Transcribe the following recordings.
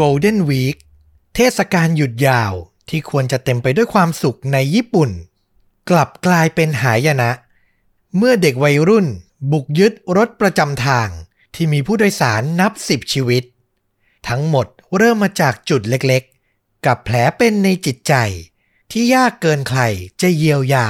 Golden Week เทศกาลหยุดยาวที่ควรจะเต็มไปด้วยความสุขในญี่ปุ่น กลับกลายเป็นหายนะ เมื่อเด็กวัยรุ่นบุกยึดรถประจำทางที่มีผู้โดยสารนับสิบชีวิต ทั้งหมดเริ่มมาจากจุดเล็กๆ กับแผลเป็นในจิตใจที่ยากเกินใครจะเยียวยา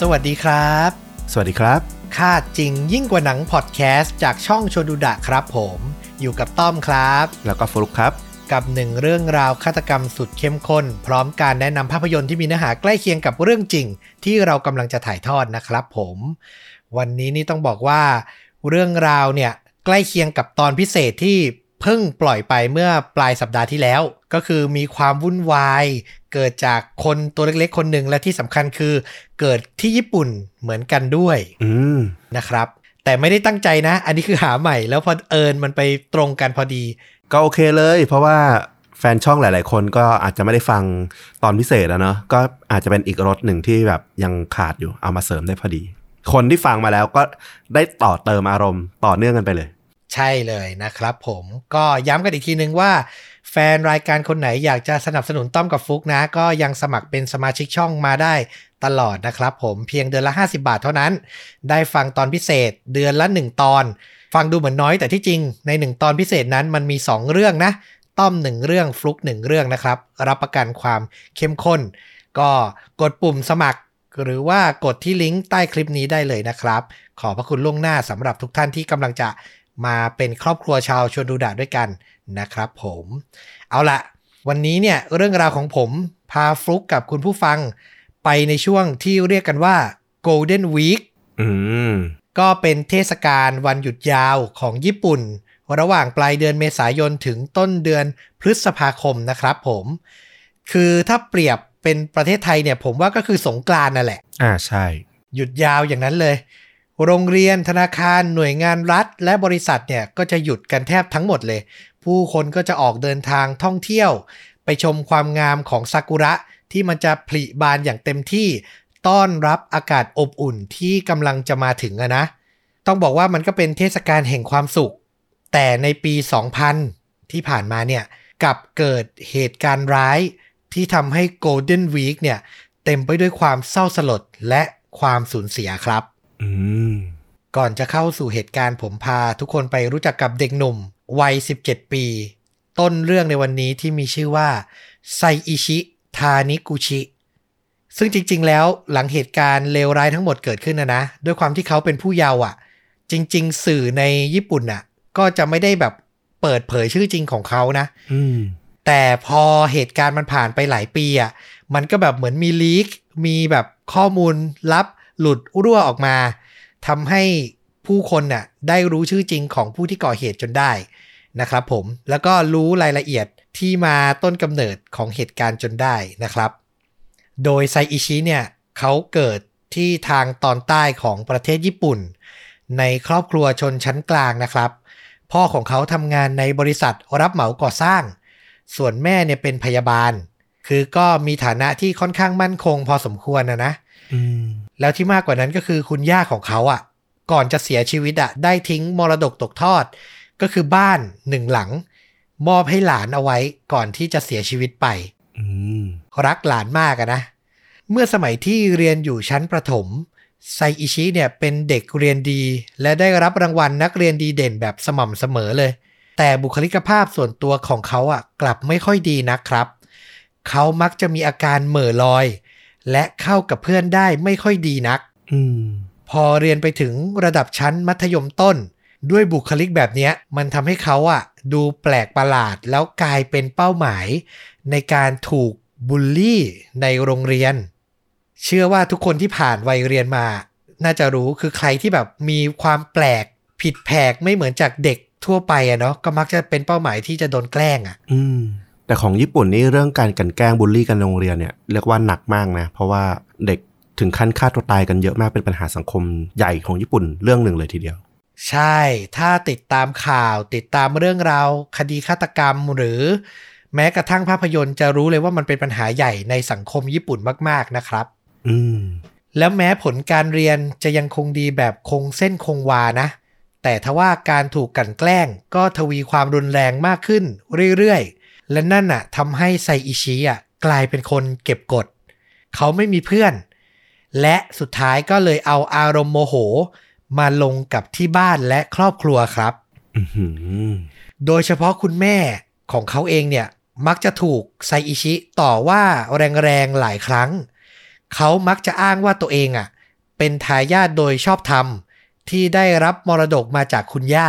สวัสดีครับ สวัสดีครับค่าจริงยิ่งกว่าหนังพอดแคสต์จากช่องโชดุดะครับผม อยู่กับต้อมครับ แล้วก็ฟลุกครับ กับหนึ่งเรื่องราวฆาตกรรมสุดเข้มข้น พร้อมการแนะนำภาพยนตร์ที่มีเนื้อหาใกล้เคียงกับเรื่องจริง ที่เรากำลังจะถ่ายทอดนะครับผม วันนี้นี่ต้องบอกว่า เรื่องราวเนี่ยใกล้เคียงกับตอนพิเศษที่ เพิ่งปล่อยไปเมื่อปลายสัปดาห์ที่แล้ว ก็คือมีความวุ่นวาย เกิดจากคนตัวเล็กๆ คนหนึ่งและที่สำคัญคือ เกิดที่ญี่ปุ่นเหมือนกันด้วยอืมนะครับ แต่ไม่ได้ตั้งใจนะ อันนี้คือหาใหม่แล้วพอเอิญมันไปตรงกันพอดี ก็โอเคเลย เพราะว่าแฟนช่องหลาย ๆ คนก็อาจจะไม่ได้ฟังตอนพิเศษแล้วเนาะก็อาจจะเป็นอีกรถหนึ่งที่แบบยังขาดอยู่เอามาเสริมได้พอดี คนที่ฟังมาแล้วก็ได้ต่อเติมอารมณ์ต่อเนื่องกันไปเลย ใช่เลยนะครับผมก็ย้ำกันอีกทีนึงว่า แฟนรายการคนไหนอยากจะสนับสนุนต้อมกับฟุกนะ ก็ยังสมัครเป็นสมาชิกช่องมาได้ตลอดนะครับผมเพียงเดือนละ 50 บาทเท่านั้น ได้ฟังตอนพิเศษเดือนละ 1 ตอน ฟังดูเหมือนน้อยแต่ที่จริงใน 1 ตอนพิเศษนั้นมันมี 2 เรื่องนะ ต้อม 1 เรื่องฟลุก 1 เรื่องนะครับ รับประกันความเข้มข้น ก็กดปุ่มสมัครหรือว่ากดที่ลิงก์ใต้คลิปนี้ได้เลยนะครับ ขอพระคุณล่วงหน้าสำหรับทุกท่านที่กำลังจะ มาเป็นครอบครัวชาวชวนดูดะด้วยกันนะครับผม เอาละวันนี้เนี่ยเรื่องราวของผมพาฟลุกกับคุณผู้ฟังไปในช่วงที่เรียกกันว่า Golden Week อืมก็เป็นเทศกาลวันหยุดยาวของญี่ปุ่น ระหว่างปลายเดือนเมษายนถึงต้นเดือนพฤษภาคมนะครับผม คือถ้าเปรียบเป็นประเทศไทยเนี่ยผมว่าก็คือสงกรานต์นั่นแหละ อ่าใช่ หยุดยาวอย่างนั้นเลย โรงเรียนธนาคารหน่วยงานรัฐ และบริษัทเนี่ยก็จะหยุดกันแทบทั้งหมดเลย ผู้คนก็จะออกเดินทางท่องเที่ยว ไปชมความงามของซากุระที่มันจะผลิบานอย่างเต็มที่ต้อนรับอากาศอบอุ่นที่กำลังจะมาถึงอะนะ ต้องบอกว่ามันก็เป็นเทศกาลแห่งความสุข แต่ในปี 2000 ที่ผ่านมาเนี่ยกับเกิดเหตุการณ์ร้ายที่ทำให้ Golden Week เนี่ยเต็มไปด้วยความเศร้าสลดและความสูญเสียครับ ก่อนจะเข้าสู่เหตุการณ์ผมพาทุกคนไปรู้จักกับเด็กหนุ่ม วัย 17 ปี ต้นเรื่องในวันนี้ที่มีชื่อว่า ไซอิชิ ทานิกุชิ ซึ่งจริง ๆ แล้วหลังเหตุการณ์เลวร้ายทั้งหมดเกิดขึ้นนะนะ ด้วยความที่เขาเป็นผู้เยาว์อะ จริง ๆ สื่อในญี่ปุ่นอะ ก็จะไม่ได้แบบเปิดเผยชื่อจริงของเขานะอืมแต่พอเหตุการณ์มันผ่านไปหลายปีอะ มันก็แบบเหมือนมีลีก มีแบบข้อมูลลับ หลุดรั่วออกมาทำให้ผู้คนน่ะได้รู้ชื่อจริงของผู้ที่ก่อเหตุจนได้นะครับผมแล้วก็รู้รายละเอียดที่มาต้นกำเนิดของเหตุการณ์จนได้นะครับ โดยไซอิชิเนี่ยเขาเกิดที่ทางตอนใต้ของประเทศญี่ปุ่น ในครอบครัวชนชั้นกลางนะครับ พ่อของเขาทำงานในบริษัทรับเหมาก่อสร้าง ส่วนแม่เนี่ยเป็นพยาบาล คือก็มีฐานะที่ค่อนข้างมั่นคงพอสมควรนะนะ แล้วที่มากกว่านั้นก็คือคุณย่าของเขาอะ่ะ ก่อนจะเสียชีวิตอะ่ะ ได้ทิ้งมรดกตกทอด ก็คือบ้านหนึ่งหลัง มอบให้หลานเอาไว้ก่อนที่จะเสียชีวิตไปอืมรักหลานมากอะนะ เมื่อสมัยที่เรียนอยู่ชั้นประถมไซอิชิเนี่ยเป็นเด็กเรียนดี และได้รับรางวัลนักเรียนดีเด่นแบบสม่ำเสมอเลย แต่บุคลิกภาพส่วนตัวของเขาอะกลับไม่ค่อยดีนะครับ เขามักจะมีอาการเหม่อลอย และเข้ากับเพื่อนได้ไม่ค่อยดีนักอืมพอเรียนไปถึงระดับชั้นมัธยมต้น ด้วยบุคลิกแบบเนี้ยมันทำให้เขาอะดูแปลกประหลาดแล้วกลายเป็นเป้าหมาย ในการถูกบูลลี่ในโรงเรียน เชื่อว่าทุกคนที่ผ่านวัยเรียนมา น่าจะรู้คือใครที่แบบมีความแปลกผิดแผกไม่เหมือนจากเด็กทั่วไปอะเนาะก็มักจะเป็นเป้าหมายที่จะโดนแกล้งอะอืม แต่ของญี่ปุ่นนี่เรื่องการกลันแกล้งบูลลี่กันในโรงเรียนเนี่ยเรียกว่าหนักมากนะ เพราะว่าเด็กถึงขั้นฆ่าตัวตายกันเยอะมากเป็นปัญหาสังคมใหญ่ของญี่ปุ่นเรื่องหนึ่งเลยทีเดียว ใช่ ถ้าติดตามข่าวติดตามเรื่องราวคดีฆาตกรรมหรือ แม้กระทั่งภาพยนตร์จะรู้เลยว่ามันเป็นปัญหาใหญ่ในสังคมญี่ปุ่นมาก ๆนะครับ อืมแล้วแม้ผลการเรียนจะยังคงดีแบบคงเส้นคงวานะ แต่ทว่าการถูกกลั่นแกล้งก็ทวีความรุนแรงมากขึ้นเรื่อยๆ และนั่นน่ะทำให้ไซอิชิอะกลายเป็นคนเก็บกด เขาไม่มีเพื่อน และสุดท้ายก็เลยเอาอารมณ์โมโห มาลงกับที่บ้านและครอบครัวครับอืมโดยเฉพาะคุณแม่ของเขาเองเนี่ย มักจะถูกไซอิชิต่อว่าแรงๆหลายครั้ง เขามักจะอ้างว่าตัวเองอะ เป็นทายาทโดยชอบธรรม ที่ได้รับมรดกมาจากคุณย่า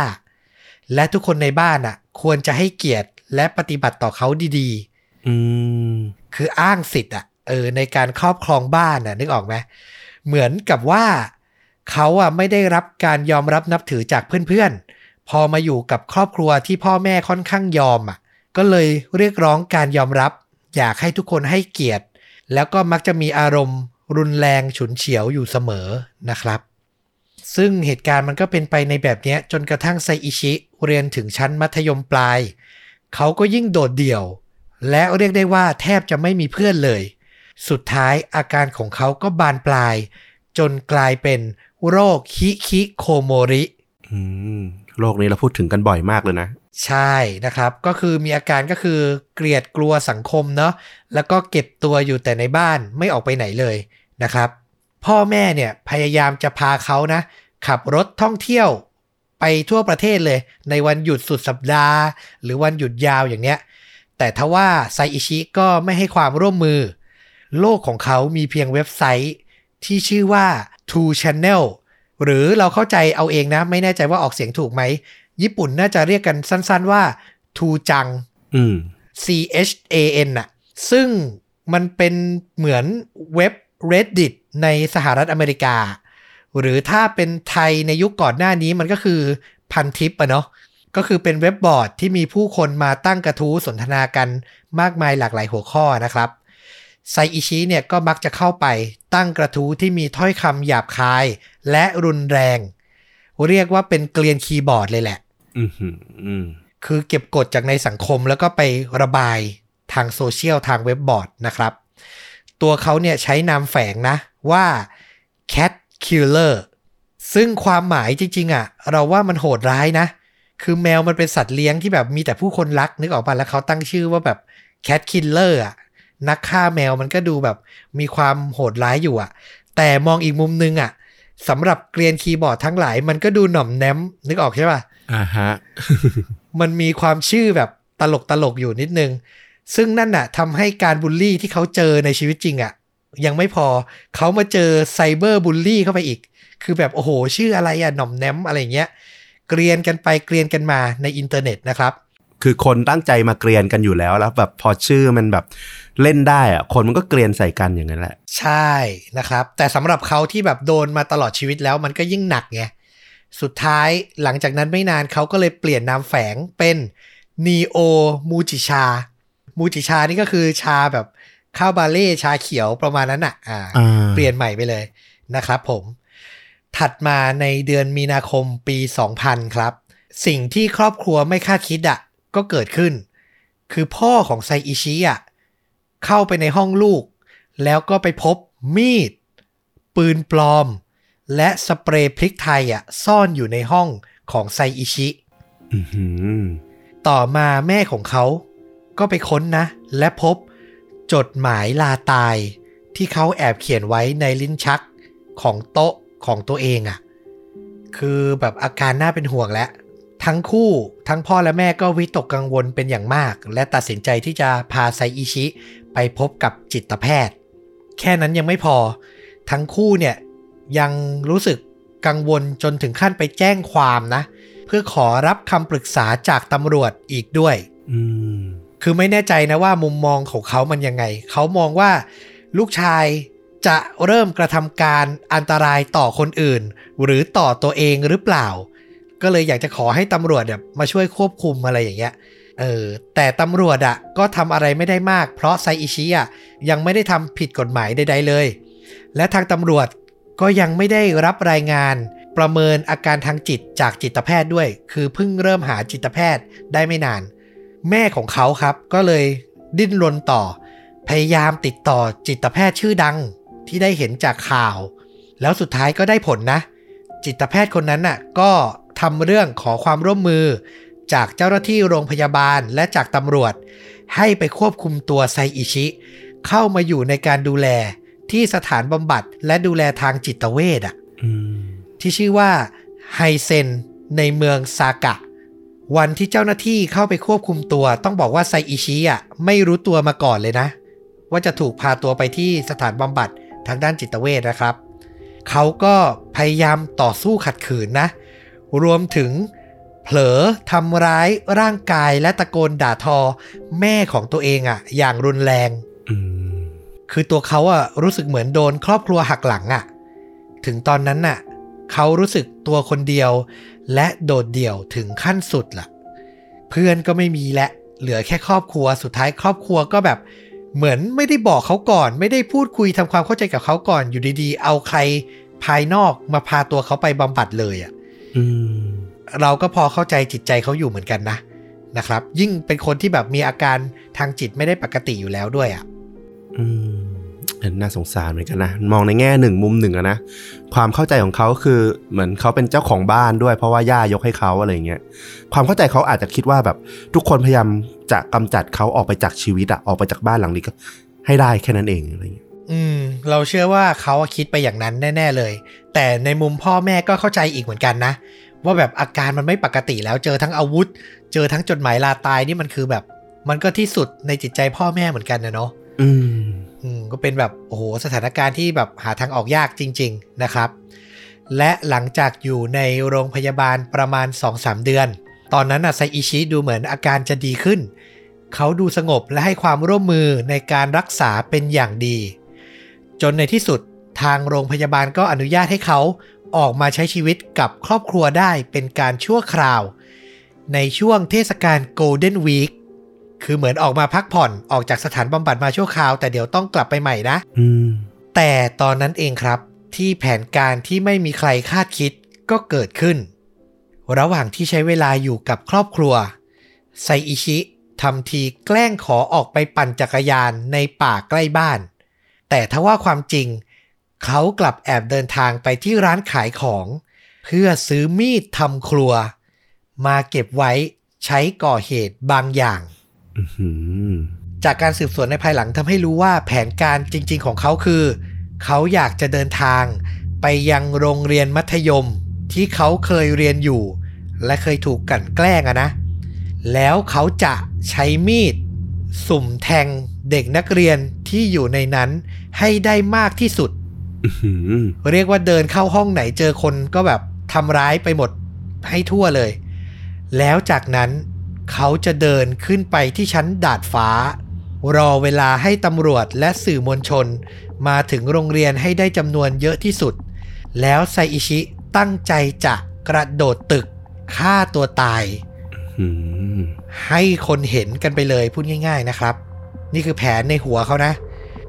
และทุกคนในบ้านอะ ควรจะให้เกียรติ และปฏิบัติต่อเขาดีๆ อืม คืออ้างสิทธิ์อะเออในการครอบครองบ้านน่ะนึกออกไหมเหมือนกับว่าเขาอะไม่ได้รับการยอมรับนับถือจากเพื่อนๆ พอมาอยู่กับครอบครัวที่พ่อแม่ค่อนข้างยอมอะ ก็เลยเรียกร้องการยอมรับ อยากให้ทุกคนให้เกียรติ แล้วก็มักจะมีอารมณ์รุนแรงฉุนเฉียวอยู่เสมอนะครับ ซึ่งเหตุการณ์มันก็เป็นไปในแบบเนี้ยจนกระทั่งไซอิชิเรียนถึงชั้นมัธยมปลาย เขาก็ยิ่งโดดเดี่ยว และเรียกได้ว่าแทบจะไม่มีเพื่อนเลย สุดท้ายอาการของเขาก็บานปลาย จนกลายเป็นโรคฮิคิโคโมริอืมโลกนี้เราพูดถึงกันบ่อยมากเลยนะ ใช่นะครับ ก็คือมีอาการก็คือเกลียดกลัวสังคมเนาะแล้วก็เก็บตัวอยู่แต่ในบ้านไม่ออกไปไหนเลยนะครับ พ่อแม่เนี่ยพยายามจะพาเขานะ ขับรถท่องเที่ยว ไปทั่วประเทศเลย ในวันหยุดสุดสัปดาห์ หรือวันหยุดยาวอย่างเนี้ย แต่ทว่าไซอิชิก็ไม่ให้ความร่วมมือ โลกของเขามีเพียงเว็บไซต์ ที่ชื่อว่า Two Channel หรือเราเข้าใจเอาเองนะ ไม่แน่ใจว่าออกเสียงถูกไหม ญี่ปุ่นน่าจะเรียกกันสั้นๆว่า ทูจังอืม C H A N น่ะ ซึ่งมันเป็นเหมือนเว็บ Reddit ในสหรัฐอเมริกา หรือถ้าเป็นไทยในยุคก่อนหน้านี้มันก็คือพันทิปอะเนาะก็คือเป็นเว็บบอร์ดที่มีผู้คนมาตั้งกระทู้สนทนากันมากมายหลากหลายหัวข้อนะครับไซอิชิเนี่ยก็มักจะเข้าไปตั้งกระทู้ที่มีถ้อยคำหยาบคาย และรุนแรง เรียกว่าเป็นเกรียนคีย์บอร์ดเลยแหละคือเก็บกดจากในสังคมแล้วก็ไประบายทางโซเชียลทางเว็บบอร์ดนะครับ ตัวเขาเนี่ยใช้นามแฝงนะว่า cat killer ซึ่งความหมายจริง ๆ อะ เราว่ามันโหดร้ายนะ คือแมวมันเป็นสัตว์เลี้ยงที่แบบมีแต่ผู้คนรักนึกออกป่ะแล้วเขาตั้งชื่อว่าแบบ cat killer อะนักฆ่าแมวมันก็ดูแบบมีความโหดร้ายอยู่อะ แต่มองอีกมุมนึงอะสำหรับเกรียนคีย์บอร์ดทั้งหลายมันก็ดูหน่อมแนมนึกออกใช่ป่ะอ่าฮะมันมีความชื่อแบบตลกตลกๆอยู่นิดนึง ซึ่งนั่นน่ะทำให้การบูลลี่ที่เขาเจอในชีวิตจริงอะ่ะ ยังไม่พอเขามาเจอไซเบอร์บูลลี่เข้าไปอีก คือแบบโอ้โห ชื่ออะไรอะหน่อมแนมอะไรเงี้ย เกรียนกันไปเกรียนกันมาในอินเทอร์เน็ตนะครับ คือคนตั้งใจมาเกรียนกันอยู่แล้วแล้วแบบพอชื่อมันแบบเล่นได้อะคนมันก็เกรียนใส่กันอย่างนั้นแหละ ใช่นะครับ แต่สำหรับเขาที่แบบโดนมาตลอดชีวิตแล้วมันก็ยิ่งหนักไงสุดท้ายหลังจากนั้นไม่นานเขาก็เลยเปลี่ยนนามแฝงเป็นนีโอมูจิชา มูจิชานี่ก็คือชาแบบ ข้าวบาเล่ชาเขียวประมาณนั้นอะอ่าอ่า เปลี่ยนใหม่ไปเลยนะครับผม ถัดมาในเดือนมีนาคมปี 2000 ครับ สิ่งที่ครอบครัวไม่คาดคิดอะก็เกิดขึ้น คือพ่อของไซอิชิอะเข้าไปในห้องลูก แล้วก็ไปพบมีด ปืนปลอม และสเปรย์พริกไทยอะซ่อนอยู่ในห้องของไซอิชิอือหือต่อมาแม่ของเขาก็ไปค้นนะ และพบ จดหมายลาตายที่เขาแอบเขียนไว้ในลิ้นชักของโต๊ะของตัวเองอะ่ะ คือแบบอาการน่าเป็นห่วงแล้ว ทั้งคู่ทั้งพ่อและแม่ก็วิตกกังวลเป็นอย่างมาก และตัดสินใจที่จะพาไซอิชิไปพบกับจิตแพทย์ แค่นั้นยังไม่พอ ทั้งคู่เนี่ยยังรู้สึกกังวลจนถึงขั้นไปแจ้งความนะ เพื่อขอรับคำปรึกษาจากตำรวจอีกด้วย อืม คือไม่แน่ใจนะว่ามุมมองของเขามันยังไง เขามองว่าลูกชายจะเริ่มกระทำการอันตรายต่อคนอื่น หรือต่อตัวเองหรือเปล่า ก็เลยอยากจะขอให้ตำรวจเนี่ยมาช่วยควบคุมอะไรอย่างเงี้ยเออแต่ตำรวจอะ่ะก็ทำอะไรไม่ได้มาก เพราะไซอิชิอะยังไม่ได้ทำผิดกฎหมายใดๆเลย และทางตำรวจก็ยังไม่ได้รับรายงานประเมินอาการทางจิตจากจิตแพทย์ด้วย คือเพิ่งเริ่มหาจิตแพทย์ได้ไม่นาน แม่ของเขาครับ ก็เลยดิ้นรนต่อ พยายามติดต่อจิตแพทย์ชื่อดังที่ได้เห็นจากข่าว แล้วสุดท้ายก็ได้ผลนะ จิตแพทย์คนนั้นน่ะก็ทำเรื่องขอความร่วมมือ จากเจ้าหน้าที่โรงพยาบาลและจากตำรวจ ให้ไปควบคุมตัวไซอิชิ เข้ามาอยู่ในการดูแลที่สถานบำบัดและดูแลทางจิตเวชอะอืมที่ชื่อว่าไฮเซนในเมืองซากะ วันที่เจ้าหน้าที่เข้าไปควบคุมตัว ต้องบอกว่าไซอิชิอะไม่รู้ตัวมาก่อนเลยนะ ว่าจะถูกพาตัวไปที่สถานบำบัดทางด้านจิตเวชนะครับ เขาก็พยายามต่อสู้ขัดขืนนะ รวมถึงเผลอทำร้ายร่างกายและตะโกนด่าทอแม่ของตัวเองอะ อย่างรุนแรงอืมคือตัวเขาอะรู้สึกเหมือนโดนครอบครัวหักหลังอะถึงตอนนั้นน่ะ เขารู้สึกตัวคนเดียว และโดดเดี่ยวถึงขั้นสุดล่ะ เพื่อนก็ไม่มีและ เหลือแค่ครอบครัวสุดท้ายครอบครัวก็แบบเหมือนไม่ได้บอกเขาก่อน ไม่ได้พูดคุยทำความเข้าใจกับเขาก่อนอยู่ดีๆ เอาใครภายนอกมาพาตัวเขาไปบำบัดเลยอะอืมเราก็พอเข้าใจจิตใจเขาอยู่เหมือนกันนะนะครับ ยิ่งเป็นคนที่แบบมีอาการทางจิตไม่ได้ปกติอยู่แล้วด้วยอะอืมเออ น่าสงสารเหมือนกันนะ มองในแง่หนึ่งมุมหนึ่งอะนะ ความเข้าใจของเขาคือเหมือนเขาเป็นเจ้าของบ้านด้วย เพราะว่าย่ายกให้เขาอะไรอย่างเงี้ย ความเข้าใจเขาอาจจะคิดว่าแบบทุกคนพยายามจะกำจัดเขาออกไปจากชีวิตอะออกไปจากบ้านหลังนี้ก็ ให้ได้แค่นั้นเองอะไรอย่างเงี้ย อืม เราเชื่อว่าเขาคิดไปอย่างนั้นแน่ ๆเลย แต่ในมุมพ่อแม่ก็เข้าใจอีกเหมือนกันนะว่าแบบอาการมันไม่ปกติแล้วเจอทั้งอาวุธ เจอทั้งจดหมายลาตายนี่มันคือแบบ มันก็ที่สุดในจิตใจพ่อแม่เหมือนกันนะเนาะอืม อืมก็เป็นแบบโอ้โหสถานการณ์ที่แบบหาทางออกยากจริง ๆนะครับ และหลังจากอยู่ในโรงพยาบาลประมาณ 2-3 เดือน ตอนนั้นน่ะไซอิชิดูเหมือนอาการจะดีขึ้น เขาดูสงบและให้ความร่วมมือในการรักษาเป็นอย่างดี จนในที่สุดทางโรงพยาบาลก็อนุญาตให้เขาออกมาใช้ชีวิตกับครอบครัวได้เป็นการชั่วคราว ในช่วงเทศกาล Golden Week คื อเหมือนออกมาพักผ่อนออกจากสถานบำบัดมาชั่วคราว แต่เดี๋ยวต้องกลับไปใหม่นะอืมแต่ตอนนั้นเองครับ ที่แผนการที่ไม่มีใครคาดคิดก็เกิดขึ้น ระหว่างที่ใช้เวลาอยู่กับครอบครัว ไซอิชิทำทีแกล้งขอออกไปปั่นจักรยานในป่าใกล้บ้าน แต่ถ้าว่าความจริง เขากลับแอบเดินทางไปที่ร้านขายของ เพื่อซื้อมีดทำครัว มาเก็บไว้ใช้ก่อเหตุบางอย่างอืม จากการสืบสวนในภายหลังทำให้รู้ว่าแผนการจริง ๆ ของเขาคือ เขาอยากจะเดินทางไปยังโรงเรียนมัธยมที่เขาเคยเรียนอยู่ และเคยถูกกลั่นแกล้งอะนะ แล้วเขาจะใช้มีด สุ่มแทงเด็กนักเรียนที่อยู่ในนั้นให้ได้มากที่สุดอืมเรียกว่าเดินเข้าห้องไหนเจอคนก็แบบทำร้ายไปหมดให้ทั่วเลย แล้วจากนั้น เขาจะเดินขึ้นไปที่ชั้นดาดฟ้า รอเวลาให้ตำรวจและสื่อมวลชน มาถึงโรงเรียนให้ได้จำนวนเยอะที่สุด แล้วไซอิชิตั้งใจจะกระโดดตึกฆ่าตัวตาย ให้คนเห็นกันไปเลยพูดง่าย ๆนะครับ นี่คือแผนในหัวเขานะ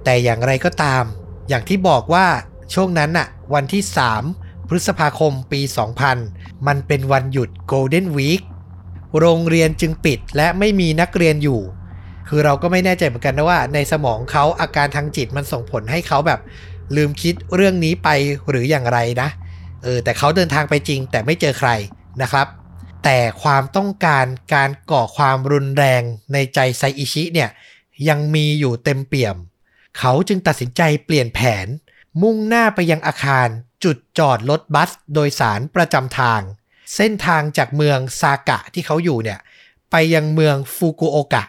แต่อย่างไรก็ตาม อย่างที่บอกว่าช่วงนั้นน่ะ วันที่ 3 พฤษภาคมปี 2000 มันเป็นวันหยุด Golden Week โรงเรียนจึงปิดและไม่มีนักเรียนอยู่ คือเราก็ไม่แน่ใจเหมือนกันนะว่า ในสมองเขาอาการทางจิตมันส่งผลให้เขาแบบลืมคิดเรื่องนี้ไปหรืออย่างไรนะ เออแต่เขาเดินทางไปจริง แต่ไม่เจอใครนะครับ แต่ความต้องการการก่อความรุนแรงในใจไซอิชิเนี่ยยังมีอยู่เต็มเปี่ยม เขาจึงตัดสินใจเปลี่ยนแผน มุ่งหน้าไปยังอาคารจุดจอดรถบัสโดยสารประจำทาง เส้นทางจากเมืองซากะที่เขาอยู่เนี่ย ไปยังเมืองฟุกุโอกะ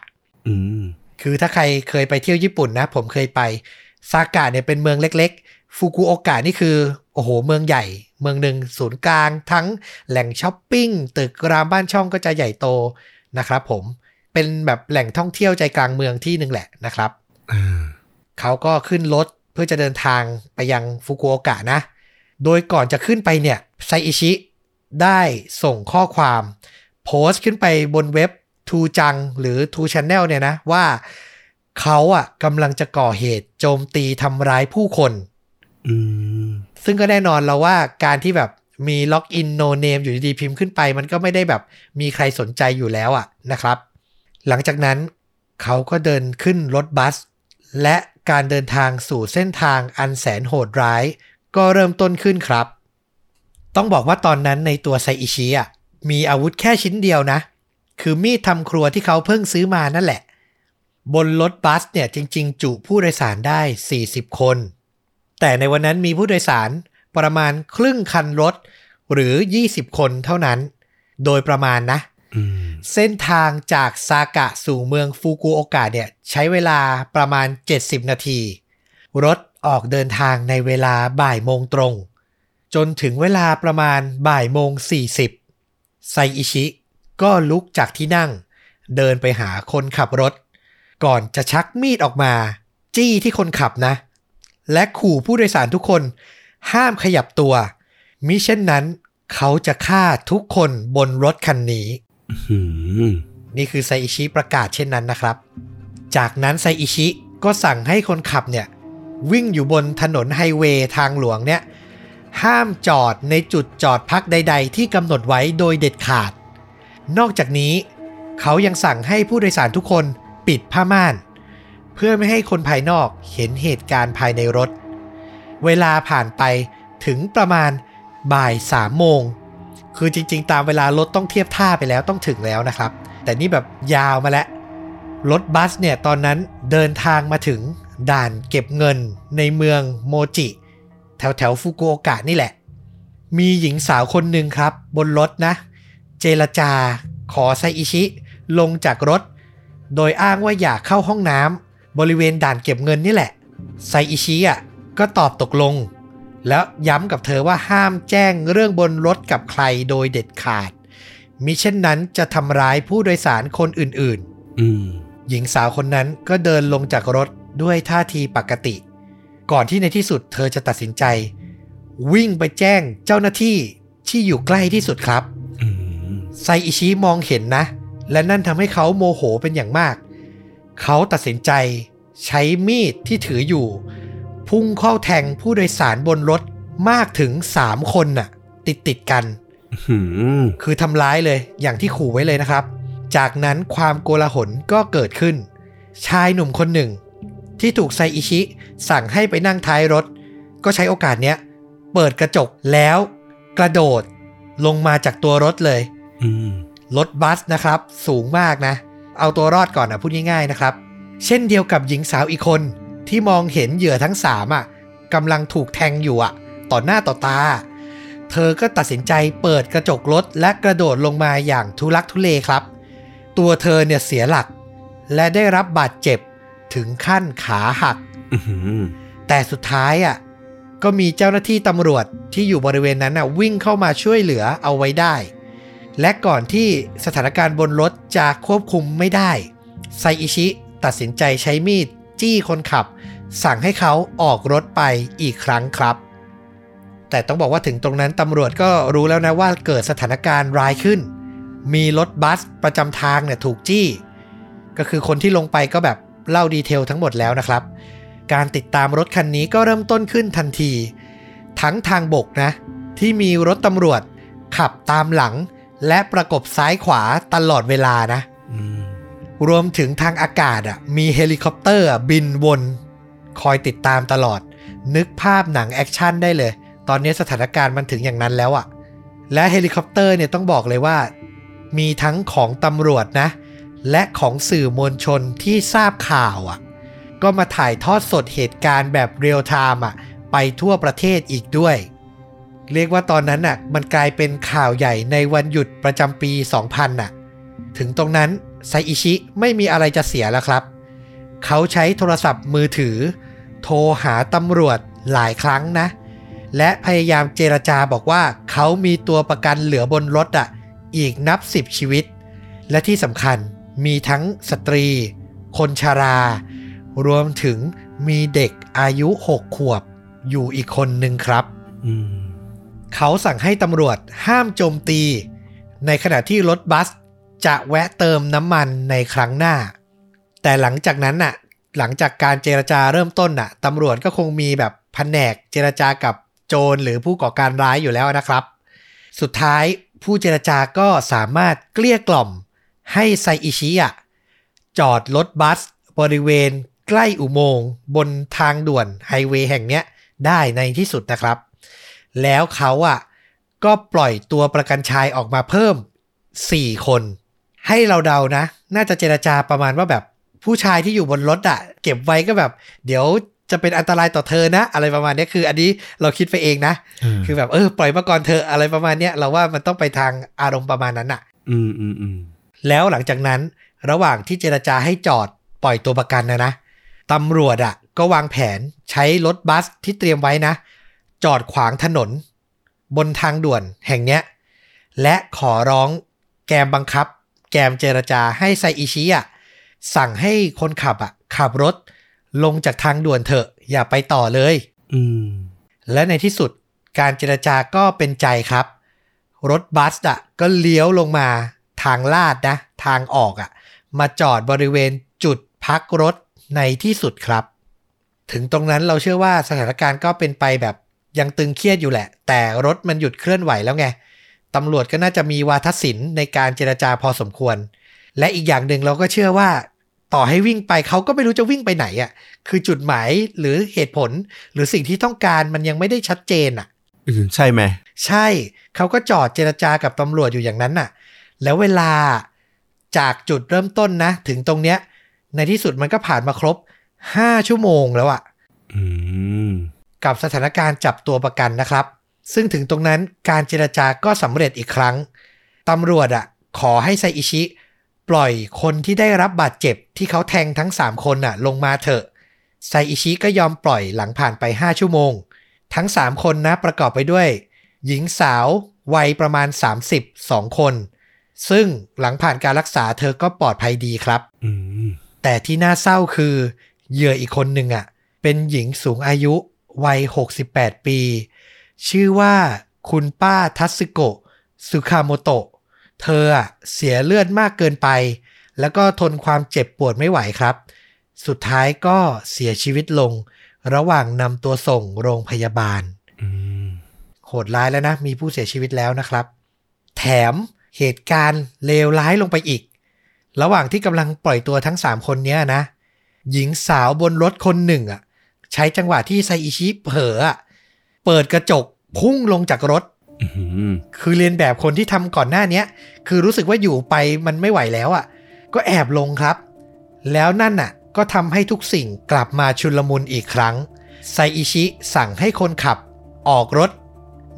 อืมคือถ้าใครเคยไปเที่ยวญี่ปุ่นนะ ผมเคยไปซากะเนี่ยเป็นเมืองเล็ก ๆฟุกุโอกะนี่คือ โอ้โห เมืองใหญ่ เมืองหนึ่งศูนย์กลาง ทั้งแหล่งช้อปปิ้ง ตึกรามบ้านช่องก็จะใหญ่โตนะครับผมเป็นแบบแหล่งท่องเที่ยวใจกลางเมืองที่หนึ่งแหละนะครับอ่าเขาก็ขึ้นรถเพื่อจะเดินทางไปยังฟุกุโอกะนะ โดยก่อนจะขึ้นไปเนี่ยไซอิชิ ได้ส่งข้อความ โพสต์ขึ้นไปบนเว็บทูจังหรือทูช n แนลเนี่ยนะ ว่าเขาอะกำลังจะก่อเหตุโจมตีทำร้ายผู้คนอืมซึ่งก็แน่นอนเราว่าการที่แบบมี login no name อยู่ดีๆพิมพ์ขึ้นไป มันก็ไม่ได้แบบมีใครสนใจอยู่แล้วอะนะครับ หลังจากนั้นเขาก็เดินขึ้นรถบัส และการเดินทางสู่เส้นทางอันแสนโหดร้าย ก็เริ่มต้นขึ้นครับ ต้องบอกว่าตอนนั้นในตัวไซอิชิอะมีอาวุธแค่ชิ้นเดียวนะ คือมีดทำครัวที่เขาเพิ่งซื้อมานั่นแหละ บนรถบัสเนี่ยจริง ๆ จุผู้โดยสารได้ 40 คน แต่ในวันนั้นมีผู้โดยสารประมาณครึ่งคันรถหรือ 20 คนเท่านั้น โดยประมาณนะอืมเส้นทางจากซากะสู่เมืองฟูกุโอกะเนี่ยใช้เวลาประมาณ 70 นาที รถออกเดินทางในเวลาบ่ายโมงตรง จนถึงเวลาประมาณบ่ายโมง40ไซอิชิก็ลุกจากที่นั่ง เดินไปหาคนขับรถ ก่อนจะชักมีดออกมา จี้ที่คนขับนะ และขู่ผู้โดยสารทุกคน ห้ามขยับตัว มิเช่นนั้น เขาจะฆ่าทุกคนบนรถคันนี้อืมนี่คือไซอิชิประกาศเช่นนั้นนะครับ จากนั้นไซอิชิก็สั่งให้คนขับเนี่ย วิ่งอยู่บนถนนไฮเวย์ทางหลวงเนี่ย ห้ามจอดในจุดจอดพักใด ๆ ที่กำหนดไว้โดยเด็ดขาด นอกจากนี้ เขายังสั่งให้ผู้โดยสารทุกคนปิดผ้าม่าน เพื่อไม่ให้คนภายนอกเห็นเหตุการณ์ภายในรถ เวลาผ่านไปถึงประมาณบ่ายสามโมง คือจริง ๆ ตามเวลารถต้องเทียบท่าไปแล้วต้องถึงแล้วนะครับ แต่นี่แบบยาวมาแล้วรถบัสเนี่ยตอนนั้นเดินทางมาถึงด่านเก็บเงินในเมืองโมจิ แถวแถวๆฟุกุโอกะนี่แหละ มีหญิงสาวคนหนึ่งครับ บนรถนะ เจรจา ขอไซอิชิ ลงจากรถ โดยอ้างว่าอยากเข้าห้องน้ำบริเวณด่านเก็บเงินนี่แหละ ไซอิชิอะก็ตอบตกลง แล้วย้ำกับเธอว่าห้ามแจ้งเรื่องบนรถกับใครโดยเด็ดขาด มิเช่นนั้นจะทำร้ายผู้โดยสารคนอื่นอืมๆหญิงสาวคนนั้นก็เดินลงจากรถด้วยท่าทีปกติ ก่อนที่ในที่สุดเธอจะตัดสินใจ วิ่งไปแจ้งเจ้าหน้าที่ที่อยู่ใกล้ที่สุดครับไซอิชิมองเห็นนะ และนั่นทำให้เขาโมโหเป็นอย่างมาก เขาตัดสินใจใช้มีดที่ถืออยู่ พุ่งเข้าแทงผู้โดยสารบนรถมากถึง3คนน่ะ ติดติดกันคือทำร้ายเลย อย่างที่ขู่ไว้เลยนะครับ จากนั้นความโกลาหลก็เกิดขึ้น ชายหนุ่มคนหนึ่ง ที่ถูกไซอิชิ สั่งให้ไปนั่งท้ายรถ ก็ใช้โอกาสเนี้ย เปิดกระจกแล้ว กระโดดลงมาจากตัวรถเลยอืมรถบัสนะครับ สูงมากนะ เอาตัวรอดก่อนนะพูดง่ายๆนะครับ เช่นเดียวกับหญิงสาวอีกคนที่มองเห็นเหยื่อทั้งสามอะกำลังถูกแทงอยู่อะ ต่อหน้าต่อตา เธอก็ตัดสินใจเปิดกระจกรถและกระโดดลงมาอย่างทุลักทุเลครับ ตัวเธอเนี่ยเสียหลัก และได้รับบาดเจ็บ ถึงขั้นขาหักอืมแต่สุดท้ายอะก็มีเจ้าหน้าที่ตำรวจที่อยู่บริเวณนั้นอะวิ่งเข้ามาช่วยเหลือเอาไว้ได้ และก่อนที่สถานการณ์บนรถจะควบคุมไม่ได้ ไซอิชิตัดสินใจใช้มีดจี้คนขับ สั่งให้เขาออกรถไปอีกครั้งครับ แต่ต้องบอกว่าถึงตรงนั้นตำรวจก็รู้แล้วนะว่าเกิดสถานการณ์ร้ายขึ้น มีรถบัสประจำทางเนี่ยถูกจี้ ก็คือคนที่ลงไปก็แบบ เล่าดีเทลทั้งหมดแล้วนะครับ การติดตามรถคันนี้ก็เริ่มต้นขึ้นทันที ทั้งทางบกนะ ที่มีรถตำรวจ ขับตามหลัง และประกบซ้ายขวาตลอดเวลานะรวมถึงทางอากาศอะมีเฮลิคอปเตอร์บินวน คอยติดตามตลอด นึกภาพหนังแอคชั่นได้เลย ตอนนี้สถานการณ์มันถึงอย่างนั้นแล้วอะ และเฮลิคอปเตอร์เนี่ยต้องบอกเลยว่า มีทั้งของตำรวจนะ และของสื่อมวลชนที่ทราบข่าวอะ ก็มาถ่ายทอดสดเหตุการณ์แบบเรียลไทม์อะ ไปทั่วประเทศอีกด้วย เรียกว่าตอนนั้นน่ะ มันกลายเป็นข่าวใหญ่ในวันหยุดประจำปี 2000น่ะ ถึงตรงนั้นไซอิชิไม่มีอะไรจะเสียแล้วครับ เขาใช้โทรศัพท์มือถือ โทรหาตำรวจหลายครั้งนะ และพยายามเจรจาบอกว่าเขามีตัวประกันเหลือบนรถอะ อีกนับสิบชีวิต และที่สำคัญ มีทั้งสตรี คนชารา รวมถึงมีเด็กอายุ6ขวบอยู่อีกคนหนึ่งครับอืมเขาสั่งให้ตำรวจห้ามโจมตี ในขณะที่รถบัสจะแวะเติมน้ำมันในครั้งหน้า แต่หลังจากนั้นน่ะ หลังจากการเจรจาเริ่มต้นน่ะตำรวจก็คงมีแบบแผนกเจรจากับโจรหรือผู้ก่อการร้ายอยู่แล้วนะครับ สุดท้ายผู้เจรจาก็สามารถเกลี้ยกล่อม ให้ไซอิชิอะจอดรถบัสบริเวณใกล้อุโมงค์บนทางด่วนไฮเวย์แห่งเนี้ยได้ในที่สุดนะครับ แล้วเขาอะก็ปล่อยตัวประกันชายออกมาเพิ่ม 4 คน ให้เราเดานะ น่าจะเจรจาประมาณว่าแบบผู้ชายที่อยู่บนรถอะเก็บไว้ก็แบบ เดี๋ยวจะเป็นอันตรายต่อเธอนะ อะไรประมาณเนี้ยคือ อันนี้เราคิดไปเองนะ คือแบบเออปล่อยมาก่อนเธอะอะไรประมาณเนี้ยเราว่ามันต้องไปทางอารมณ์ประมาณนั้นอะอืมอืมอืม แล้วหลังจากนั้นระหว่างที่เจรจาให้จอดปล่อยตัวประกันนะนะตำรวจอะก็วางแผนใช้รถบัสที่เตรียมไว้นะ จอดขวางถนน บนทางด่วนแห่งเนี้ย และขอร้องแกมบังคับ แกมเจรจาให้ไซอิชิอะสั่งให้คนขับอะขับรถลงจากทางด่วนเถอะอย่าไปต่อเลย อืม และในที่สุดการเจรจาก็เป็นใจครับ รถบัสอะก็เลี้ยวลงมา ทางลาดนะ ทางออกอะมาจอดบริเวณจุดพักรถในที่สุดครับ ถึงตรงนั้นเราเชื่อว่าสถานการณ์ก็เป็นไปแบบยังตึงเครียดอยู่แหละ แต่รถมันหยุดเคลื่อนไหวแล้วไงตำรวจก็น่าจะมีวาทศิลป์ในการเจรจาพอสมควร และอีกอย่างหนึ่งเราก็เชื่อว่า ต่อให้วิ่งไปเขาก็ไม่รู้จะวิ่งไปไหนอะ คือจุดหมายหรือเหตุผล หรือสิ่งที่ต้องการมันยังไม่ได้ชัดเจนอะอืมใช่ไหม ใช่เขาก็จอดเจรจากับตำรวจอยู่อย่างนั้นน่ะ แล้วเวลาจากจุดเริ่มต้นนะ ถึงตรงเนี้ย ในที่สุดมันก็ผ่านมาครบ5ชั่วโมงแล้วอะอืมกับสถานการณ์จับตัวประกันนะครับ ซึ่งถึงตรงนั้นการเจรจาก็สำเร็จอีกครั้งตำรวจอะขอให้ไซอิชิ ปล่อยคนที่ได้รับบาดเจ็บที่เขาแทงทั้ง 3 คนน่ะ ลงมาเถอะไซอิชิก็ยอมปล่อยหลังผ่านไป 5 ชั่วโมง ทั้ง 3 คนนะประกอบไปด้วย หญิงสาววัยประมาณ32คน ซึ่งหลังผ่านการรักษาเธอก็ปลอดภัยดีครับอืมแต่ที่น่าเศร้าคือ เหยื่ออีกคนหนึ่งอะ เป็นหญิงสูงอายุ วัย 68 ปี ชื่อว่าคุณป้าทัสึโกะสุคาโมโตะเธออะเสียเลือดมากเกินไป แล้วก็ทนความเจ็บปวดไม่ไหวครับ สุดท้ายก็เสียชีวิตลง ระหว่างนำตัวส่งโรงพยาบาลอืมโหดร้ายแล้วนะ มีผู้เสียชีวิตแล้วนะครับ แถม เหตุการณ์เลวร้ายลงไปอีก ระหว่างที่กำลังปล่อยตัวทั้ง 3 คนเนี้ยนะ หญิงสาวบนรถคนหนึ่งอะใช้จังหวะที่ไซอิชิเผลออะเปิดกระจกพุ่งลงจากรถอืมคือเรียนแบบคนที่ทำก่อนหน้าเนี้ยคือรู้สึกว่าอยู่ไปมันไม่ไหวแล้วอะ ก็แอบลงครับ แล้วนั่นน่ะ ก็ทำให้ทุกสิ่งกลับมาชุลมุนอีกครั้งไซอิชิสั่งให้คนขับ ออกรถ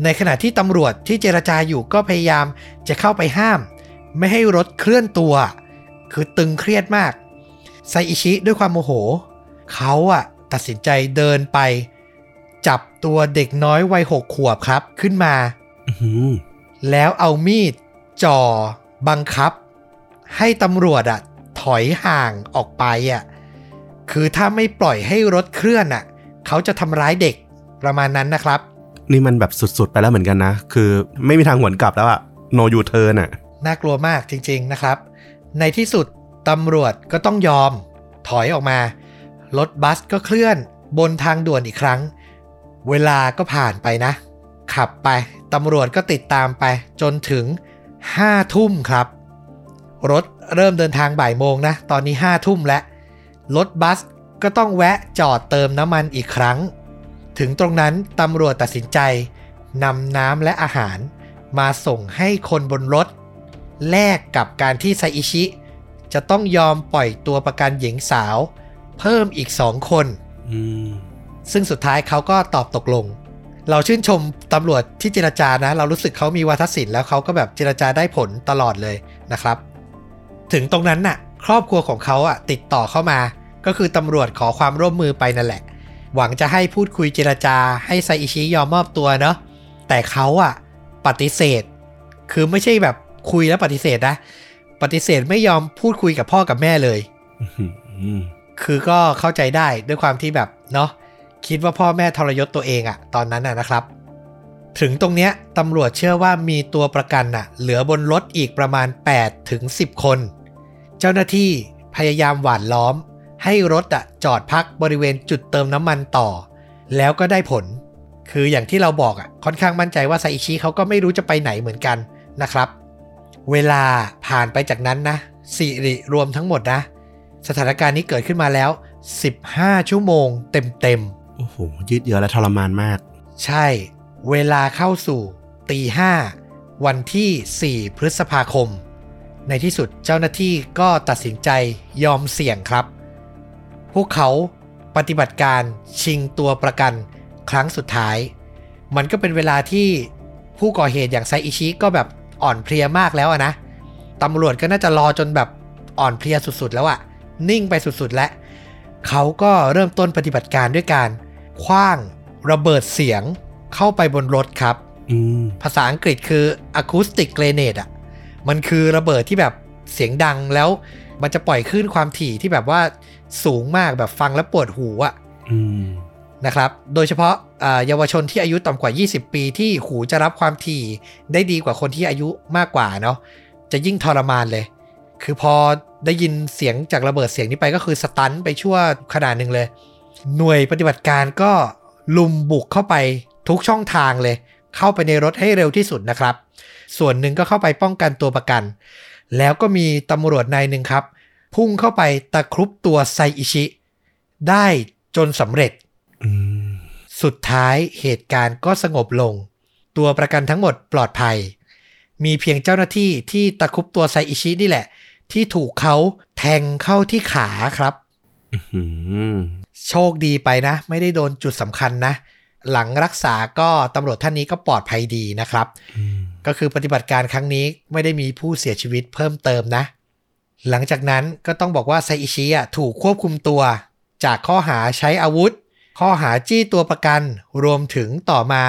ในขณะที่ตำรวจที่เจรจาอยู่ก็พยายามจะเข้าไปห้าม ไม่ให้รถเคลื่อนตัว คือตึงเครียดมากไซอิชิด้วยความโมโห เขาอะตัดสินใจเดินไป จับตัวเด็กน้อยวัยหกขวบครับขึ้นมาอืมแล้วเอามีดจ่อบังคับ ให้ตำรวจอะถอยห่างออกไปอะคือถ้าไม่ปล่อยให้รถเคลื่อนอะเขาจะทำร้ายเด็กประมาณนั้นนะครับ นี่มันแบบสุดๆ ไปแล้วเหมือนกันนะ คือไม่มีทางหวนกลับแล้วอะโนยูเทิร์นอะน่ากลัวมากจริง ๆนะครับ ในที่สุดตำรวจก็ต้องยอมถอยออกมา รถบัสก็เคลื่อนบนทางด่วนอีกครั้ง เวลาก็ผ่านไปนะ ขับไปตำรวจก็ติดตามไปจนถึง5ทุ่มครับ รถเริ่มเดินทางบ่ายโมงนะ ตอนนี้5ทุ่มแล้ว รถบัสก็ต้องแวะจอดเติมน้ำมันอีกครั้ง ถึงตรงนั้นตำรวจตัดสินใจนำน้ำและอาหารมาส่งให้คนบนรถ แลกกับการที่ไซอิชิ จะต้องยอมปล่อยตัวประกันหญิงสาว เพิ่มอีกสองคนอืมซึ่งสุดท้ายเขาก็ตอบตกลง เราชื่นชมตำรวจที่เจรจานะ เรารู้สึกเขามีวาทศิลป์แล้วเขาก็แบบเจรจาได้ผลตลอดเลยนะครับ ถึงตรงนั้นน่ะ ครอบครัวของเขาอะติดต่อเข้ามา ก็คือตำรวจขอความร่วมมือไปนั่นแหละ หวังจะให้พูดคุยเจรจาให้ไซอิชิยอมมอบตัวเนาะแต่เขาอะปฏิเสธ คือไม่ใช่แบบคุยแล้วปฏิเสธนะ ปฏิเสธไม่ยอมพูดคุยกับพ่อกับแม่เลยอืมคือก็เข้าใจได้ด้วยความที่แบบเนาะคิดว่าพ่อแม่ทรยศตัวเองอะตอนนั้นอะนะครับ ถึงตรงเนี้ยตำรวจเชื่อว่ามีตัวประกันอะเหลือบนรถอีกประมาณ8ถึง10 คน เจ้าหน้าที่พยายามหว่านล้อม ให้รถอะจอดพักบริเวณจุดเติมน้ำมันต่อ แล้วก็ได้ผล คืออย่างที่เราบอกอะค่อนข้างมั่นใจว่าไซอิชิเขาก็ไม่รู้จะไปไหนเหมือนกันนะครับ เวลาผ่านไปจากนั้นนะสิริรวมทั้งหมดนะ สถานการณ์นี้เกิดขึ้นมาแล้ว 15 ชั่วโมงเต็มโอ้โหยืดเยื้อและทรมานมากๆใช่ เวลาเข้าสู่ตีห้าวันที่ 4 พฤษภาคม ในที่สุดเจ้าหน้าที่ก็ตัดสินใจยอมเสี่ยงครับ พวกเขาปฏิบัติการชิงตัวประกันครั้งสุดท้าย มันก็เป็นเวลาที่ผู้ก่อเหตุอย่างไซอิชิก็แบบอ่อนเพลียมากแล้วอะนะตำรวจก็น่าจะรอจนแบบอ่อนเพลียสุดๆ แล้วอะนิ่งไปสุดๆ แล้วเขาก็เริ่มต้นปฏิบัติการด้วยการคว้างระเบิดเสียงเข้าไปบนรถครับอืมภาษาอังกฤษคือ acoustic grenade อะมันคือระเบิดที่แบบเสียงดังแล้วมันจะปล่อยคลื่นความถี่ที่แบบว่า สูงมากแบบฟังแล้วปวดหูอะอืมนะครับ โดยเฉพาะอ่าเยาวชนที่อายุต่ำกว่า 20 ปีที่หูจะรับความถี่ได้ดีกว่าคนที่อายุมากกว่าเนาะจะยิ่งทรมานเลย คือพอได้ยินเสียงจากระเบิดเสียงนี้ไปก็คือสตันไปชั่วขนาดหนึ่งเลย หน่วยปฏิบัติการก็ลุมบุกเข้าไปทุกช่องทางเลย เข้าไปในรถให้เร็วที่สุดนะครับ ส่วนหนึ่งก็เข้าไปป้องกันตัวประกัน แล้วก็มีตำรวจนายหนึ่งครับ พุ่งเข้าไปตะครุบตัวไซอิชิ ได้จนสำเร็จ สุดท้ายเหตุการณ์ก็สงบลง ตัวประกันทั้งหมดปลอดภัย มีเพียงเจ้าหน้าที่ที่ตะครุบตัวไซอิชินี่แหละ ที่ถูกเขาแทงเข้าที่ขาครับโชคดีไปนะ ไม่ได้โดนจุดสำคัญนะ หลังรักษาก็ตำรวจท่านนี้ก็ปลอดภัยดีนะครับ ก็คือปฏิบัติการครั้งนี้ไม่ได้มีผู้เสียชีวิตเพิ่มเติมนะ หลังจากนั้นก็ต้องบอกว่าไซอิชิอะถูกควบคุมตัว จากข้อหาใช้อาวุธ ข้อหาจี้ตัวประกัน รวมถึงต่อมา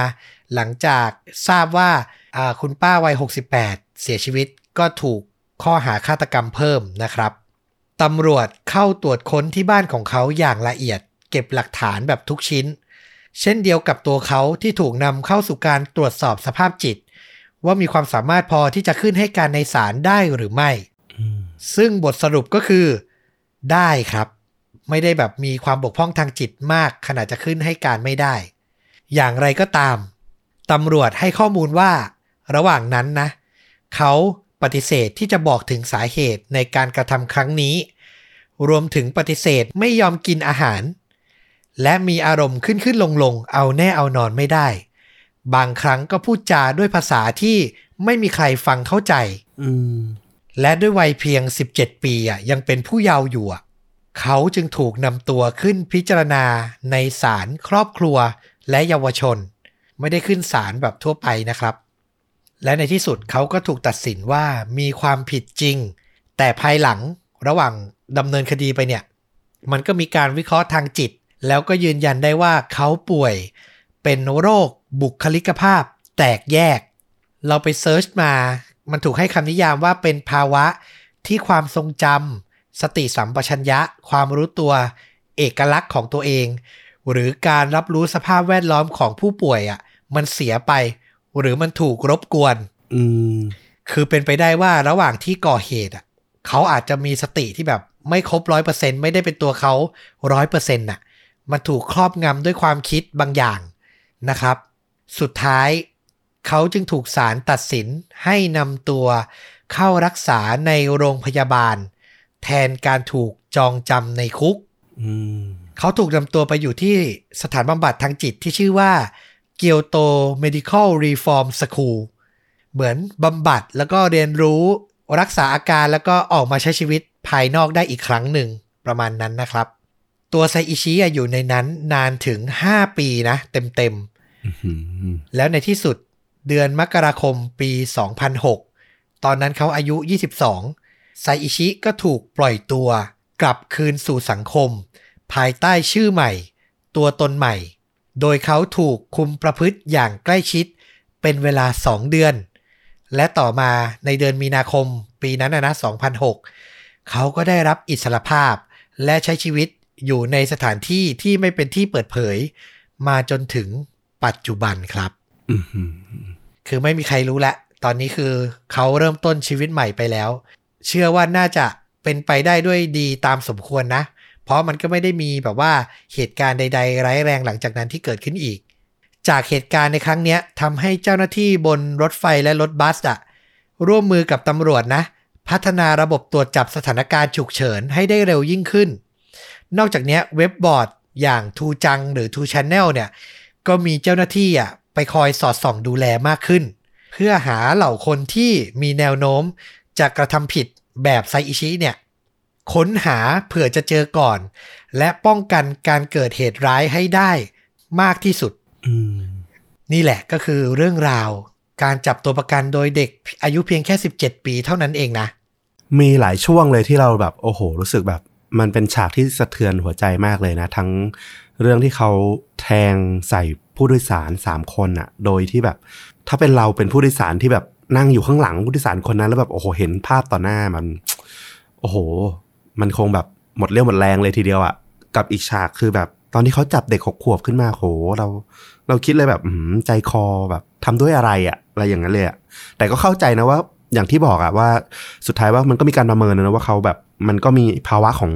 หลังจากทราบว่าคุณป้าวัย 68 เสียชีวิตก็ถูกข้อหาฆาตกรรมเพิ่มนะครับตำรวจเข้าตรวจค้นที่บ้านของเขาอย่างละเอียด เก็บหลักฐานแบบทุกชิ้น เช่นเดียวกับตัวเขาที่ถูกนำเข้าสู่การตรวจสอบสภาพจิต ว่ามีความสามารถพอที่จะขึ้นให้การในศาลได้หรือไม่ ซึ่งบทสรุปก็คือได้ครับ ไม่ได้แบบมีความบกพร่องทางจิตมากขนาดจะขึ้นให้การไม่ได้ อย่างไรก็ตามตำรวจให้ข้อมูลว่า ระหว่างนั้นนะ เขาปฏิเสธที่จะบอกถึงสาเหตุในการกระทำครั้งนี้ รวมถึงปฏิเสธไม่ยอมกินอาหาร และมีอารมณ์ขึ้นขึ้นลงลงเอาแน่เอานอนไม่ได้ บางครั้งก็พูดจาด้วยภาษาที่ไม่มีใครฟังเข้าใจ อืม และด้วยวัยเพียง 17 ปีอะยังเป็นผู้เยาว์อยู่อะเขาจึงถูกนำตัวขึ้นพิจารณาในศาลครอบครัวและเยาวชน ไม่ได้ขึ้นศาลแบบทั่วไปนะครับ และในที่สุดเขาก็ถูกตัดสินว่ามีความผิดจริง แต่ภายหลังระหว่างดำเนินคดีไปเนี่ย มันก็มีการวิเคราะห์ทางจิต แล้วก็ยืนยันได้ว่าเขาป่วย เป็นโรคบุคลิกภาพ แตกแยก เราไปเซิร์ชมา มันถูกให้คำนิยามว่าเป็นภาวะที่ความทรงจำสติสัมปชัญญะ ความรู้ตัวเอกลักษณ์ของตัวเอง หรือการรับรู้สภาพแวดล้อมของผู้ป่วยอะ มันเสียไป หรือมันถูกรบกวน อืมคือเป็นไปได้ว่าระหว่างที่ก่อเหตุอะเขาอาจจะมีสติที่แบบไม่ครบร้อยเปอร์เซ็นไม่ได้เป็นตัวเขาร้อยเปอร์เซ็นต์น่ะ มันถูกครอบงำด้วยความคิดบางอย่างนะครับ สุดท้าย เขาจึงถูกศาลตัดสินให้นำตัวเข้ารักษาในโรงพยาบาล แทนการถูกจองจำในคุกอืมเขาถูกนำตัวไปอยู่ที่สถานบำบัดทางจิตที่ชื่อว่าเกียวโต medical reform school เหมือนบำบัดแล้วก็เรียนรู้รักษาอาการแล้วก็ออกมาใช้ชีวิตภายนอกได้อีกครั้งหนึ่งประมาณนั้นนะครับ ตัวไซอิชิอะอยู่ในนั้นนานถึง 5 ปีนะ เต็มอืมๆแล้วในที่สุด เดือนมกราคมปี 2006 ตอนนั้นเขาอายุ 22 ไซอิชิก็ถูกปล่อยตัวกลับคืนสู่สังคม ภายใต้ชื่อใหม่ ตัวตนใหม่ โดยเขาถูกคุมประพฤติอย่างใกล้ชิด เป็นเวลา 2 เดือน และต่อมาในเดือนมีนาคม ปีนั้นนะนะ2006 เขาก็ได้รับอิสรภาพ และใช้ชีวิตอยู่ในสถานที่ที่ไม่เป็นที่เปิดเผย มาจนถึงปัจจุบันครับ คือไม่มีใครรู้ละ ตอนนี้คือเขาเริ่มต้นชีวิตใหม่ไปแล้ว เชื่อว่าน่าจะเป็นไปได้ด้วยดีตามสมควรนะ เพราะมันก็ไม่ได้มีแบบว่าเหตุการณ์ใด ๆ ร้ายแรงหลังจากนั้นที่เกิดขึ้นอีก จากเหตุการณ์ในครั้งนี้ทำให้เจ้าหน้าที่บนรถไฟและรถบัสอะร่วมมือกับตำรวจนะ พัฒนาระบบตรวจจับสถานการณ์ฉุกเฉินให้ได้เร็วยิ่งขึ้น นอกจากนี้เว็บบอร์ดอย่างทูจังหรือทูช n น e l เนี่ยก็มีเจ้าหน้าที่อะ ไปคอยสอดส่องดูแลมากขึ้น เพื่อหาเหล่าคนที่มีแนวโน้มจะกระทำผิดแบบไซอิชิเนี่ย ค้นหาเผื่อจะเจอก่อน และป้องกันการเกิดเหตุร้ายให้ได้มากที่สุดอืมนี่แหละก็คือเรื่องราวการจับตัวประกันโดยเด็กอายุเพียงแค่ 17 ปีเท่านั้นเองนะ มีหลายช่วงเลยที่เราแบบ โอ้โห รู้สึกแบบ มันเป็นฉากที่สะเทือนหัวใจมากเลยนะ ทั้งเรื่องที่เขาแทงใส่ผู้โดยสารสามคนอะโดยที่แบบ ถ้าเป็นเราเป็นผู้โดยสารที่แบบนั่งอยู่ข้างหลังผู้โดยสารคนนั้นแล้วแบบโอ้โหเห็นภาพต่อหน้ามัน โอ้โห มันคงแบบหมดเรี่ยวหมดแรงเลยทีเดียวอะกับอีกฉากคือแบบ ตอนที่เขาจับเด็กหกขวบขึ้นมาโห เรา เราคิดเลยแบบอืมใจคอแบบทำด้วยอะไรอะอะไรอย่างนั้นเลยอะแต่ก็เข้าใจนะว่า อย่างที่บอกอะว่าสุดท้ายว่ามันก็มีการประเมินนะว่าเขาแบบมันก็มีภาวะของ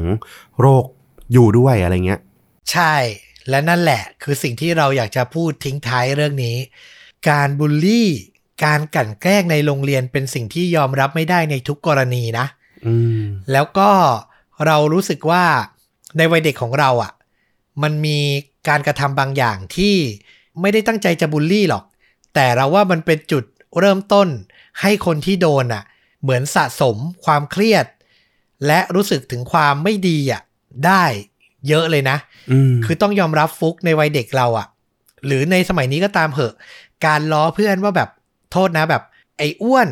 โรคอยู่ด้วยอะไรเงี้ย ใช่ และนั่นแหละ คือสิ่งที่เราอยากจะพูดทิ้งท้ายเรื่องนี้ การบูลลี่ การกลั่นแกล้งในโรงเรียนเป็นสิ่งที่ยอมรับไม่ได้ในทุกกรณีนะแล้วก็เรารู้สึกว่าในวัยเด็กของเราอะ่ะ มันมีการกระทำบางอย่างที่ไม่ได้ตั้งใจจะบูลลี่หรอก แต่เราว่ามันเป็นจุดเริ่มต้น ให้คนที่โดนอะ่ะ เหมือนสะสมความเครียด และรู้สึกถึงความไม่ดีอะ่ะได้เยอะเลยนะอืมคือต้องยอมรับฟุกในวัยเด็กเราอะหรือในสมัยนี้ก็ตามเหอะ การล้อเพื่อนว่าแบบโทษนะแบบ ไอ้อ้วน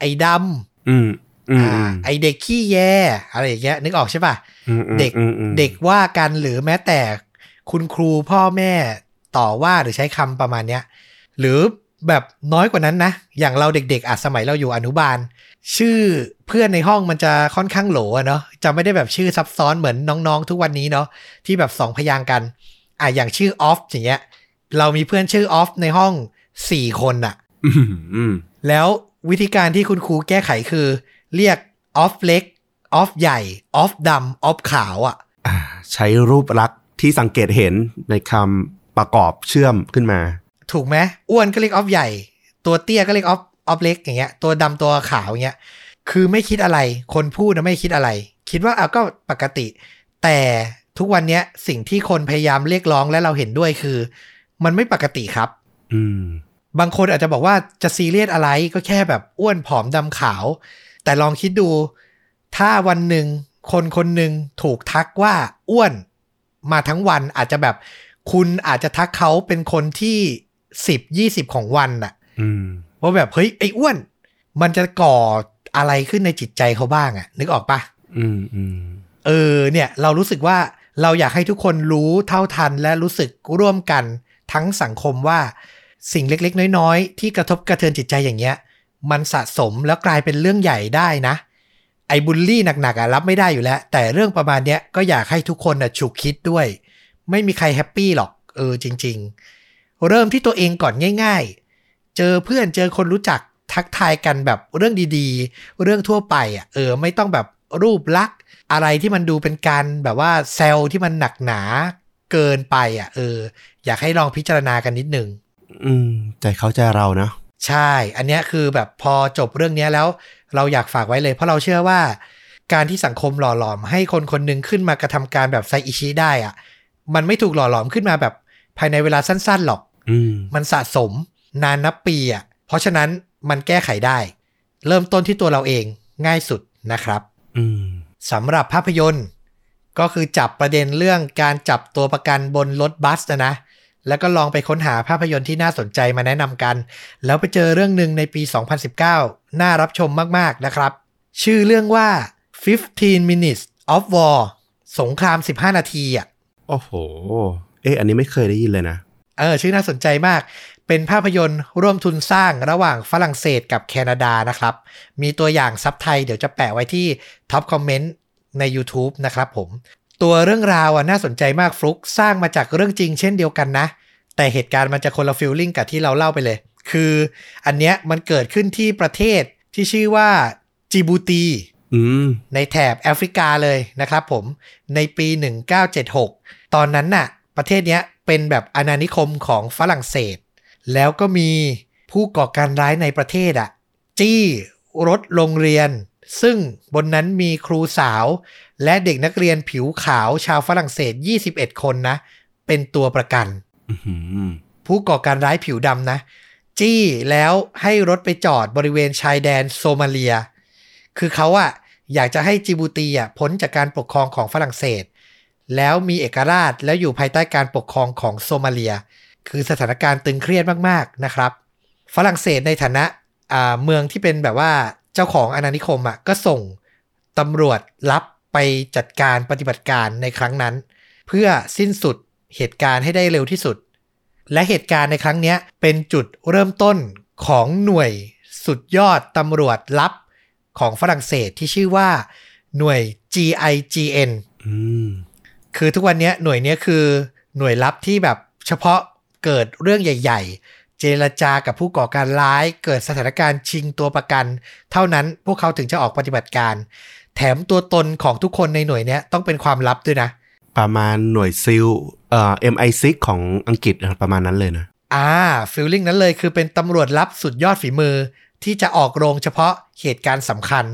ไอ้ดำอืมอืมอ่าไอ้เด็กขี้แยอะไรอย่างเงี้ยนึกออกใช่ปะอืมอืมเด็กอืมอืมเด็กว่ากันหรือแม้แต่คุณครูพ่อแม่ต่อว่าหรือใช้คำประมาณเนี้ย หรือ แบบน้อยกว่านั้นนะ อย่างเราเด็กๆอาจสมัยเราอยู่อนุบาล ชื่อเพื่อนในห้องมันจะค่อนข้างโหลอะเนาะจะไม่ได้แบบชื่อซับซ้อนเหมือนน้องๆ ทุกวันนี้เนาะที่แบบสองพยางกันอะอย่างชื่อออฟอย่างเงี้ยเรามีเพื่อนชื่อออฟในห้องสี่คนอะแล้ววิธีการที่คุณครูแก้ไขคือ เรียกออฟเล็กออฟใหญ่ออฟดำออฟขาวอะอ่าใช้รูปลักษณ์ที่สังเกตเห็นในคำประกอบเชื่อมขึ้นมา ถูกไหมอ้วนก็เรียกออฟใหญ่ ตัวเตี้ยก็เรียกออฟออฟเล็กอย่างเงี้ย ตัวดำตัวขาวอย่างเงี้ย คือไม่คิดอะไร คนพูดนะไม่คิดอะไร คิดว่าเอาก็ปกติ แต่ทุกวันเนี้ยสิ่งที่คนพยายามเรียกร้องและเราเห็นด้วยคือ มันไม่ปกติครับ อืม บางคนอาจจะบอกว่าจะซีเรียสอะไรก็แค่แบบอ้วนผอมดำขาว แต่ลองคิดดู ถ้าวันหนึ่งคนคนหนึ่งถูกทักว่าอ้วนมาทั้งวันอาจจะแบบคุณอาจจะทักเขาเป็นคนที่ สิบยี่สิบของวันน่ะอืมว่าแบบเฮ้ยไอ้อ้วน มันจะก่ออะไรขึ้นในจิตใจเขาบ้างอะนึกออกปะอืมอืมเออเนี่ย เรารู้สึกว่าเราอยากให้ทุกคนรู้เท่าทันและรู้สึกร่วมกันทั้งสังคมว่าสิ่งเล็กๆ น้อยๆ ที่กระทบกระเทือนจิตใจอย่างเงี้ย มันสะสมแล้วกลายเป็นเรื่องใหญ่ได้นะ ไอ้บุลลี่หนักๆอะรับไม่ได้อยู่แล้ว แต่เรื่องประมาณเนี้ยก็อยากให้ทุกคนอะฉุกคิดด้วย ไม่มีใคร happy หรอก เออจริง ๆ เริ่มที่ตัวเองก่อนง่าย ๆ เจอเพื่อนเจอคนรู้จักทักทายกันแบบเรื่องดีๆ เรื่องทั่วไปอะเออไม่ต้องแบบรูปลักษณ์อะไรที่มันดูเป็นการแบบว่าเซลล์ที่มันหนักหนาเกินไปอะเออ อยากให้ลองพิจารณากันนิดนึง อืมใจเขาใจเราเนาะใช่ อันเนี้ยคือแบบพอจบเรื่องเนี้ยแล้ว เราอยากฝากไว้เลยเพราะเราเชื่อว่า การที่สังคมหล่อหลอม ให้คนคนหนึ่งขึ้นมากระทำการแบบไซอิชิได้อะมันไม่ถูกหล่อหลอมขึ้นมาแบบภายในเวลาสั้น ๆหรอกอื มมันสะสมนานนับปีอะ เพราะฉะนั้นมันแก้ไขได้ เริ่มต้นที่ตัวเราเองง่ายสุดนะครับอืมสำหรับภาพยนตร์ ก็คือจับประเด็นเรื่องการจับตัวประกันบนรถบัสนะนะแล้วก็ลองไปค้นหาภาพยนตร์ที่น่าสนใจมาแนะนำกัน แล้วไปเจอเรื่องหนึ่งในปี 2019 น่ารับชมมาก ๆ นะครับ ชื่อเรื่องว่า 15 minutes of war สงคราม 15 นาทีอะ โอ้โห เอ๊ะ อันนี้ไม่เคยได้ยินเลยนะ เออชื่อน่าสนใจมาก เป็นภาพยนตร์ร่วมทุนสร้างระหว่างฝรั่งเศสกับแคนาดานะครับ มีตัวอย่างซับไทยเดี๋ยวจะแปะไว้ที่ top comment ใน YouTube นะครับผม ตัวเรื่องราวอะน่าสนใจมากฟลุกสร้างมาจากเรื่องจริงเช่นเดียวกันนะ แต่เหตุการณ์มันจะคนละ feeling กับที่เราเล่าไปเลย คืออันเนี้ยมันเกิดขึ้นที่ประเทศที่ชื่อว่าจิบูตีอืมในแถบแอฟริกาเลยนะครับผมในปี 1976 ตอนนั้นน่ะ ประเทศเนี้ย เป็นแบบอาณานิคมของฝรั่งเศส แล้วก็มีผู้ก่อการร้ายในประเทศอะจี้รถโรงเรียน ซึ่งบนนั้นมีครูสาว และเด็กนักเรียนผิวขาวชาวฝรั่งเศส 21 คนนะ เป็นตัวประกันอื้อหือผู้ก่อการร้ายผิวดำนะ จี้แล้วให้รถไปจอดบริเวณชายแดนโซมาเลีย คือเขาอะอยากจะให้จิบูตีอะพ้นจากการปกครองของฝรั่งเศส แล้วมีเอกราชแล้วอยู่ภายใต้การปกครองของโซมาเลีย คือสถานการณ์ตึงเครียดมากๆนะครับ ฝรั่งเศสในฐานะเมืองที่เป็นแบบว่าเจ้าของอาณานิคมอะก็ส่งตำรวจรับไปจัดการปฏิบัติการในครั้งนั้น เพื่อสิ้นสุดเหตุการณ์ให้ได้เร็วที่สุด และเหตุการณ์ในครั้งนี้เป็นจุดเริ่มต้นของหน่วยสุดยอดตำรวจลับของฝรั่งเศสที่ชื่อว่าหน่วย GIGN อืม คือทุกวันเนี้ยหน่วยเนี้ยคือหน่วยลับที่แบบเฉพาะเกิดเรื่องใหญ่ ๆ เจรจากับผู้ก่อการร้าย เกิดสถานการณ์ชิงตัวประกัน เท่านั้นพวกเขาถึงจะออกปฏิบัติการ แถมตัวตนของทุกคนในหน่วยเนี้ยต้องเป็นความลับด้วยนะ ประมาณหน่วยซิลเอ่อ MI6 ของอังกฤษนะครับประมาณนั้นเลยนะอ่าฟีลลิ่งนั้นเลยคือเป็นตำรวจลับสุดยอดฝีมือ ที่จะออกโรงเฉพาะเหตุการณ์สำคัญ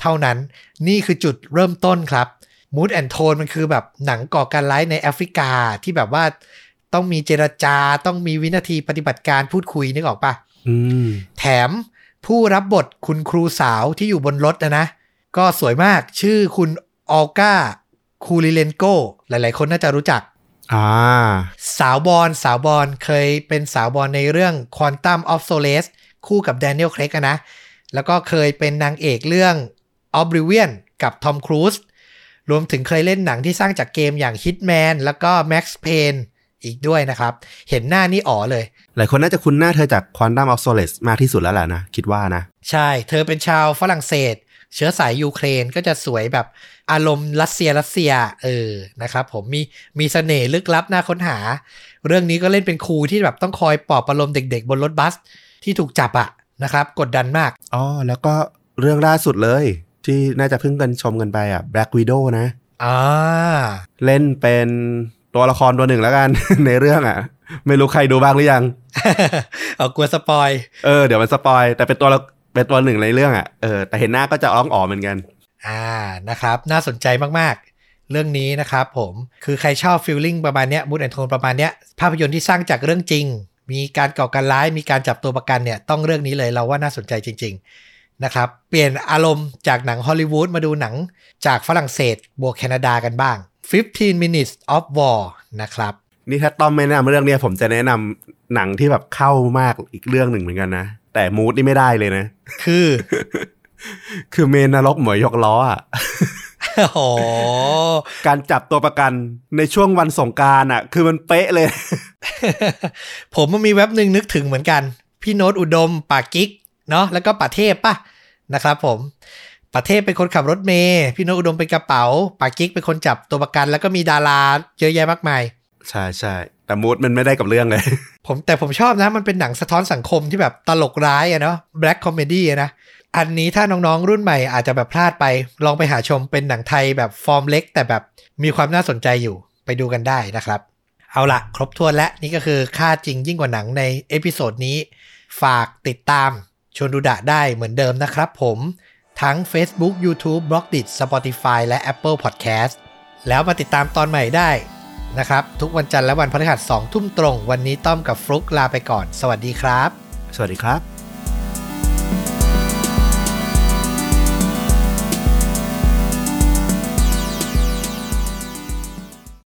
เท่านั้นนี่คือจุดเริ่มต้นครับ มูดแอนโทนมันคือแบบหนังก่อการร้ายในแอฟริกาที่แบบว่าต้องมีเจรจาต้องมีวินาทีปฏิบัติการพูดคุยนึกออกปะอืมแถมผู้รับบทคุณครูสาวที่อยู่บนรถนะนะ ก็สวยมากชื่อคุณออลกาคูลิเลนโกหลายๆ คนน่าจะรู้จักอ่าสาวบอลสาวบอลเคยเป็นสาวบอลในเรื่อง Quantum of Solace คู่กับ Daniel Craig อะนะ แล้วก็เคยเป็นนางเอกเรื่อง Oblivion กับ Tom Cruise ร วมถึงเคยเล่นหนังที่สร้างจากเกมอย่าง Hitman แล้วก็ Max Payne อีกด้วยนะครับ เห็นหน้านี่อ๋อเลย หลายคนน่าจะคุ้นหน้าเธอจาก Quantum of Solace มากที่สุดแล้วแหละนะ คิดว่านะ ใช่ เธอเป็นชาวฝรั่งเศส เชื้อสายยูเครนก็จะสวยแบบอารมณ์รัสเซียรัสเซีย เออนะครับผมมีมีเสน่ห์ลึกลับน่าค้นหา เรื่องนี้ก็เล่นเป็นครูที่แบบต้องคอยปลอบประโลมเด็ก ๆ บนรถบัสที่ถูกจับอะนะครับ กดดันมากอ๋อแล้วก็เรื่องล่าสุดเลย ที่น่าจะเพิ่งกันชมกันไปอะ Black Widow นะอ่าเล่นเป็นตัวละครตัวหนึ่งแล้วกัน ในเรื่องอะ ไม่รู้ใครดูบ้างหรือยังเอากลัวสปอยเออเดี๋ยวมัน spoil แต่เป็นตัวละเป็นตัวหนึ่งในเรื่องอะเออแต่เห็นหน้าก็จะร้องอ๋อเหมือนกัน อ่านะครับ น่าสนใจมากๆ เรื่องนี้นะครับผมคือใครชอบ feeling ประมาณเนี้ย mood and tone ประมาณเนี้ยภาพยนตร์ที่สร้างจากเรื่องจริง มีการก่อการร้ายมีการจับตัวประกันเนี่ยต้องเรื่องนี้เลยเราว่าน่าสนใจจริง ๆ นะครับ เปลี่ยนอารมณ์จากหนังฮอลลีวูดมาดูหนังจากฝรั่งเศสบวกแคนาดากันบ้าง 15 minutes of war นะครับ นี่ถ้าต้อมไม่แนะนำเรื่องเนี้ยผมจะแนะนำหนังที่แบบเข้ามากอีกเรื่องหนึ่งเหมือนกันนะ แต่มูดนี่ไม่ได้เลยนะ คือ คือเมนนรกหมวยยกล้ออะโอ้การจับตัวประกันในช่วงวันสงกรารอะ คือมันเป๊ะเลย ผมมันมีเว็บหนึ่งนึกถึงเหมือนกัน พี่โน้ตอุดมป่ากิ๊ก เนาะแล้วก็ป่าเทพป่ะนะครับผมป่าเทพเป็นคนขับรถเมย์พี่โน้ตอุดมเป็นกระเป๋าป๋ากิ๊กเป็นคนจับตัวประกัน แล้วก็มีดาราเยอะแยะมากมาย ใช่ใช่แต่ mood มันไม่ได้กับเรื่องเลย ผมแต่ผมชอบนะ มันเป็นหนังสะท้อนสังคมที่แบบตลกร้ายอะเนาะ black comedy อะนะ อันนี้ถ้าน้องๆรุ่นใหม่อาจจะแบบพลาดไป ลองไปหาชมเป็นหนังไทยแบบฟอร์มเล็ก แต่แบบมีความน่าสนใจอยู่ไปดูกันได้นะครับ เอาละครบถ้วนและนี่ก็คือฆาตจริงยิ่งกว่าหนังใน episode นี้ ฝากติดตาม ชวนดูดะได้เหมือนเดิมนะครับผม ทั้ง Facebook YouTube b l o g d i t Spotify และ Apple Podcast แล้วมาติดตามตอนใหม่ได้นะครับ ทุกวันจันทร์และวันพฤหัส2ทุ่มตรง วันนี้ต้อมกับฟลุกลาไปก่อน สวัสดีครับ สวัสดีครับ